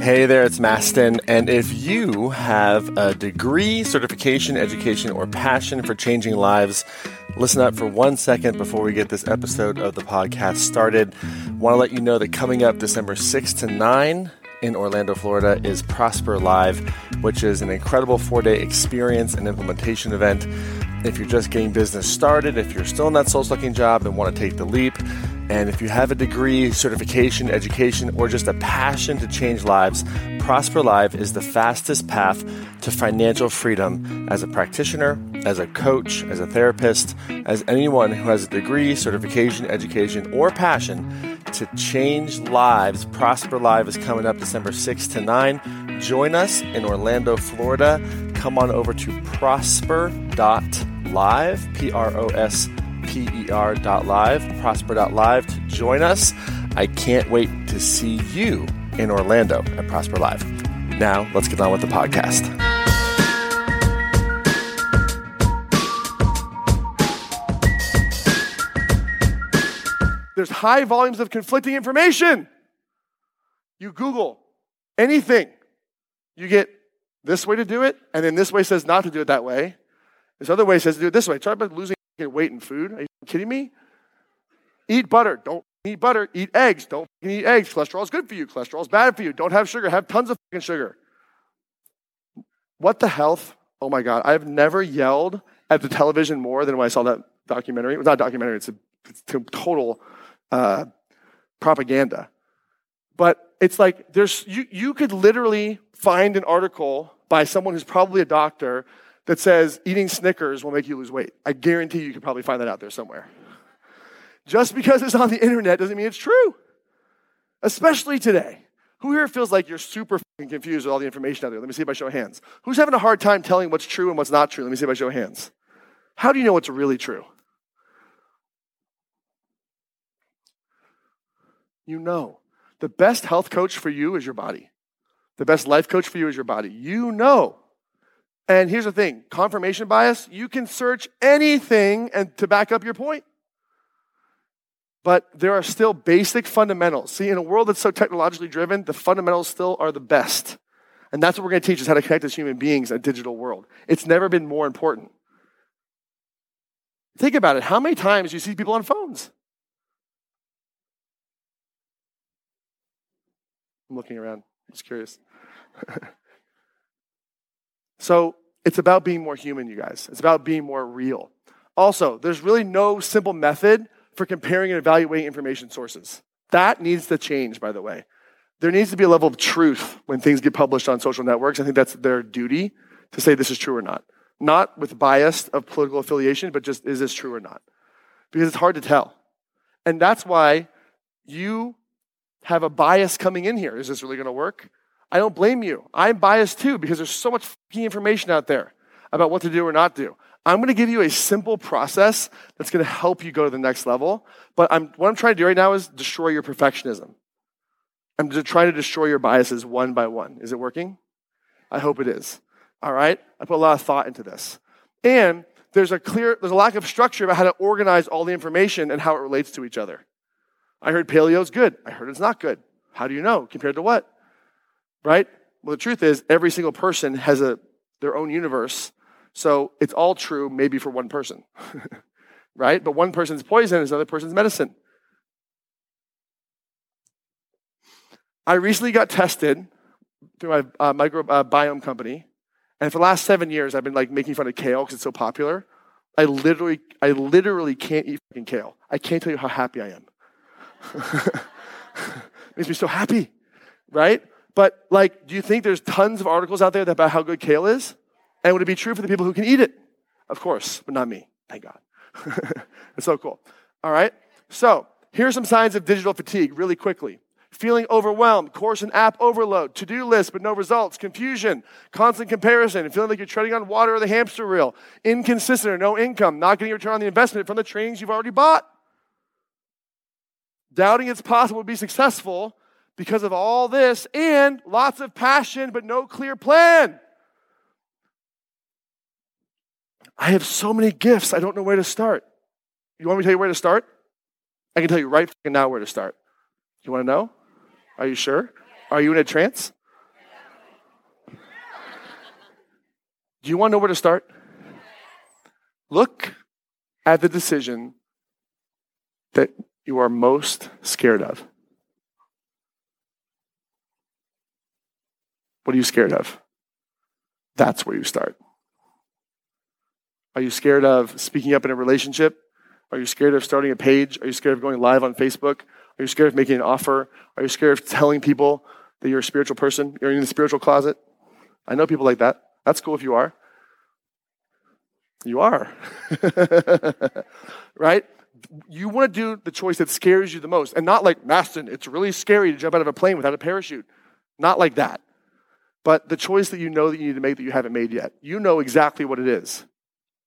Hey there, it's Mastin. And if you have a degree, certification, education, or passion for changing lives, listen up for one second before we get this episode of the podcast started. Want to let you know that coming up December 6 to 9 in Orlando, Florida is Prosper Live, which is an incredible four day experience and implementation event. If you're just getting business started, if you're still in that soul sucking job and want to take the leap, and if you have a degree, certification, education, or just a passion to change lives, Prosper Live is the fastest path to financial freedom as a practitioner, as a coach, as a therapist, as anyone who has a degree, certification, education, or passion to change lives. Prosper Live is coming up December 6 to 9. Join us in Orlando, Florida. Come on over to prosper.live, P R O S P-E-R.live, prosper.live to join us. I can't wait to see you in Orlando at Prosper Live. Now, let's get on with the podcast. There's high volumes of conflicting information. You Google anything, you get this way to do it, and then this way says not to do it that way. This other way says to do it this way. Try about losing weight in food. Kidding me? Eat butter. Don't eat butter. Eat eggs. Don't eat eggs. Cholesterol is good for you. Cholesterol is bad for you. Don't have sugar. Have tons of fucking sugar. What the health? Oh my God. I've never yelled at the television more than when I saw that documentary. It was not a documentary, it's a, it's a total uh, propaganda. But it's like there's you, you could literally find an article by someone who's probably a doctor that says eating Snickers will make you lose weight. I guarantee you could probably find that out there somewhere. Just because it's on the internet doesn't mean it's true, especially today. Who here feels like you're super confused with all the information out there? Let me see by show of hands. Who's having a hard time telling what's true and what's not true? Let me see by show of hands. How do you know what's really true? You know. The best health coach for you is your body. The best life coach for you is your body. You know and here's the thing confirmation bias, you can search anything and to back up your point. But there are still basic fundamentals. See, in a world that's so technologically driven, the fundamentals still are the best. And that's what we're going to teach us how to connect as human beings in a digital world. It's never been more important. Think about it. How many times do you see people on phones? I'm looking around. I'm just curious. So it's about being more human, you guys. It's about being more real. Also, there's really no simple method for comparing and evaluating information sources. That needs to change, by the way. There needs to be a level of truth when things get published on social networks. I think that's their duty to say this is true or not. Not with bias of political affiliation, but just is this true or not? Because it's hard to tell. And that's why you have a bias coming in here. Is this really going to work? I don't blame you. I'm biased too because there's so much information out there about what to do or not do. I'm going to give you a simple process that's going to help you go to the next level. But I'm, what I'm trying to do right now is destroy your perfectionism. I'm trying to destroy your biases one by one. Is it working? I hope it is. All right? I put a lot of thought into this. And there's a clear, there's a lack of structure about how to organize all the information and how it relates to each other. I heard paleo is good. I heard it's not good. How do you know? Compared to what? Right? Well, the truth is, every single person has a, their own universe. So it's all true, maybe for one person, right? But one person's poison is another person's medicine. I recently got tested through my uh, microbiome uh, company, and for the last seven years, I've been like making fun of kale because it's so popular. I literally, I literally can't eat fucking kale. I can't tell you how happy I am. Makes me so happy, right? But like, do you think there's tons of articles out there about how good kale is? And would it be true for the people who can eat it? Of course, but not me. Thank God. it's so cool. All right. So here are some signs of digital fatigue really quickly. Feeling overwhelmed, course and app overload, to-do list but no results, confusion, constant comparison, and feeling like you're treading on water or the hamster wheel, inconsistent or no income, not getting a return on the investment from the trainings you've already bought. Doubting it's possible to be successful because of all this and lots of passion but no clear plan. I have so many gifts, I don't know where to start. You want me to tell you where to start? I can tell you right now where to start. You want to know? Are you sure? Are you in a trance? Do you want to know where to start? Look at the decision that you are most scared of. What are you scared of? That's where you start. Are you scared of speaking up in a relationship? Are you scared of starting a page? Are you scared of going live on Facebook? Are you scared of making an offer? Are you scared of telling people that you're a spiritual person? You're in the spiritual closet? I know people like that. That's cool if you are. You are. right? You want to do the choice that scares you the most. And not like, Mastin, it's really scary to jump out of a plane without a parachute. Not like that. But the choice that you know that you need to make that you haven't made yet. You know exactly what it is.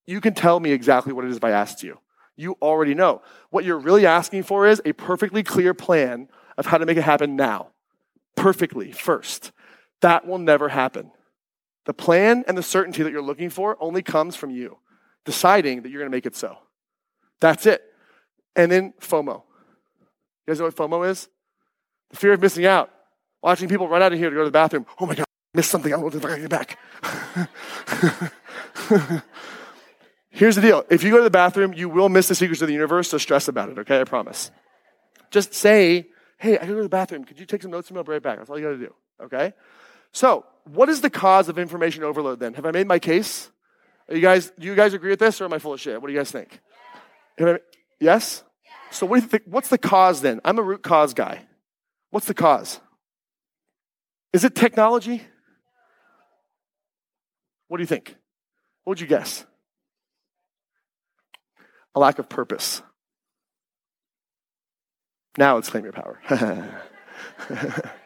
You can tell me exactly what it is if I asked you. You already know. What you're really asking for is a perfectly clear plan of how to make it happen now. Perfectly, first. That will never happen. The plan and the certainty that you're looking for only comes from you deciding that you're going to make it so. That's it. And then FOMO. You guys know what FOMO is? The fear of missing out. Watching people run out of here to go to the bathroom. Oh my God, missed something. I can get back. Here's the deal if you go to the bathroom, you will miss the secrets of the universe, so stress about it, okay? I promise. Just say, hey, I gotta go to the bathroom. Could you take some notes me? I'll be right back. That's all you gotta do, okay? So, what is the cause of information overload then? Have I made my case? Are you guys, do you guys agree with this or am I full of shit? What do you guys think? I, yes? So what do you think, what's the cause then? I'm a root cause guy. What's the cause? Is it technology? What do you think? What would you guess? A lack of purpose. Now let's claim your power.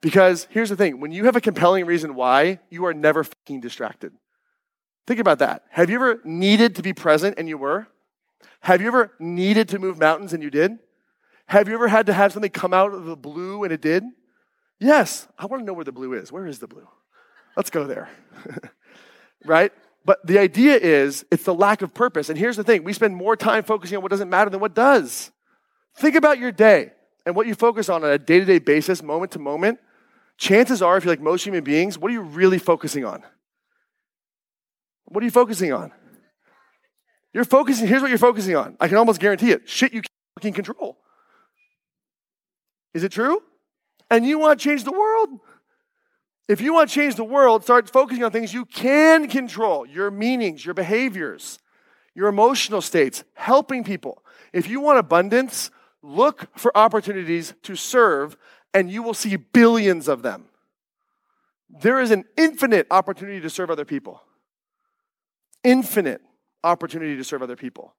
because here's the thing when you have a compelling reason why, you are never fucking distracted. Think about that. Have you ever needed to be present and you were? Have you ever needed to move mountains and you did? Have you ever had to have something come out of the blue and it did? Yes. I want to know where the blue is. Where is the blue? Let's go there. right? But the idea is it's the lack of purpose. And here's the thing we spend more time focusing on what doesn't matter than what does. Think about your day and what you focus on on a day to day basis, moment to moment. Chances are, if you're like most human beings, what are you really focusing on? What are you focusing on? You're focusing, here's what you're focusing on. I can almost guarantee it. Shit you can't control. Is it true? And you want to change the world? If you want to change the world, start focusing on things you can control your meanings, your behaviors, your emotional states, helping people. If you want abundance, look for opportunities to serve, and you will see billions of them. There is an infinite opportunity to serve other people infinite opportunity to serve other people.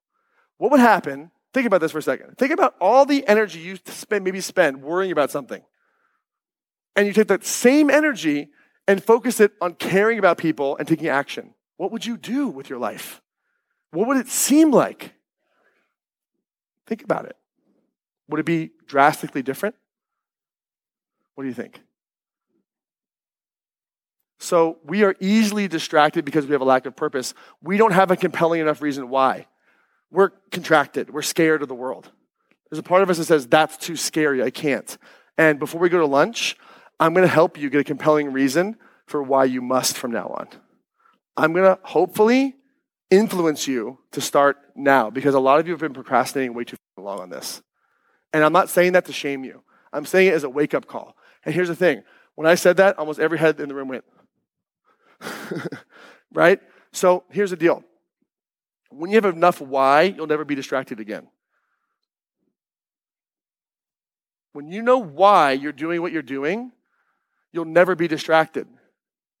What would happen? Think about this for a second. Think about all the energy you spend, maybe spend worrying about something. And you take that same energy and focus it on caring about people and taking action. What would you do with your life? What would it seem like? Think about it. Would it be drastically different? What do you think? So we are easily distracted because we have a lack of purpose. We don't have a compelling enough reason why. We're contracted. We're scared of the world. There's a part of us that says, that's too scary. I can't. And before we go to lunch, I'm going to help you get a compelling reason for why you must from now on. I'm going to hopefully influence you to start now because a lot of you have been procrastinating way too long on this. And I'm not saying that to shame you. I'm saying it as a wake up call. And here's the thing when I said that, almost every head in the room went, right? So here's the deal when you have enough why, you'll never be distracted again. When you know why you're doing what you're doing, you'll never be distracted.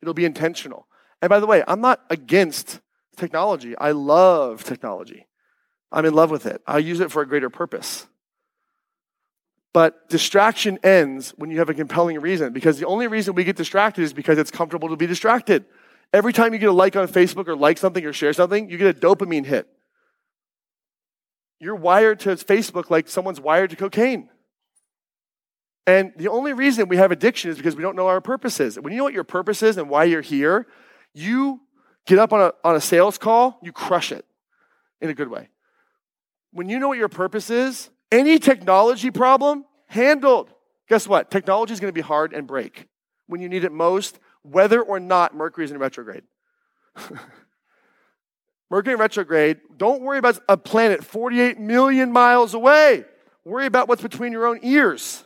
It'll be intentional. And by the way, I'm not against technology. I love technology. I'm in love with it. I use it for a greater purpose. But distraction ends when you have a compelling reason because the only reason we get distracted is because it's comfortable to be distracted. Every time you get a like on Facebook or like something or share something, you get a dopamine hit. You're wired to Facebook like someone's wired to cocaine. And the only reason we have addiction is because we don't know our purpose is. When you know what your purpose is and why you're here, you get up on a, on a sales call, you crush it in a good way. When you know what your purpose is, any technology problem, handled. guess what? Technology is going to be hard and break when you need it most, whether or not Mercury is in retrograde. Mercury in retrograde, don't worry about a planet 48 million miles away. Worry about what's between your own ears.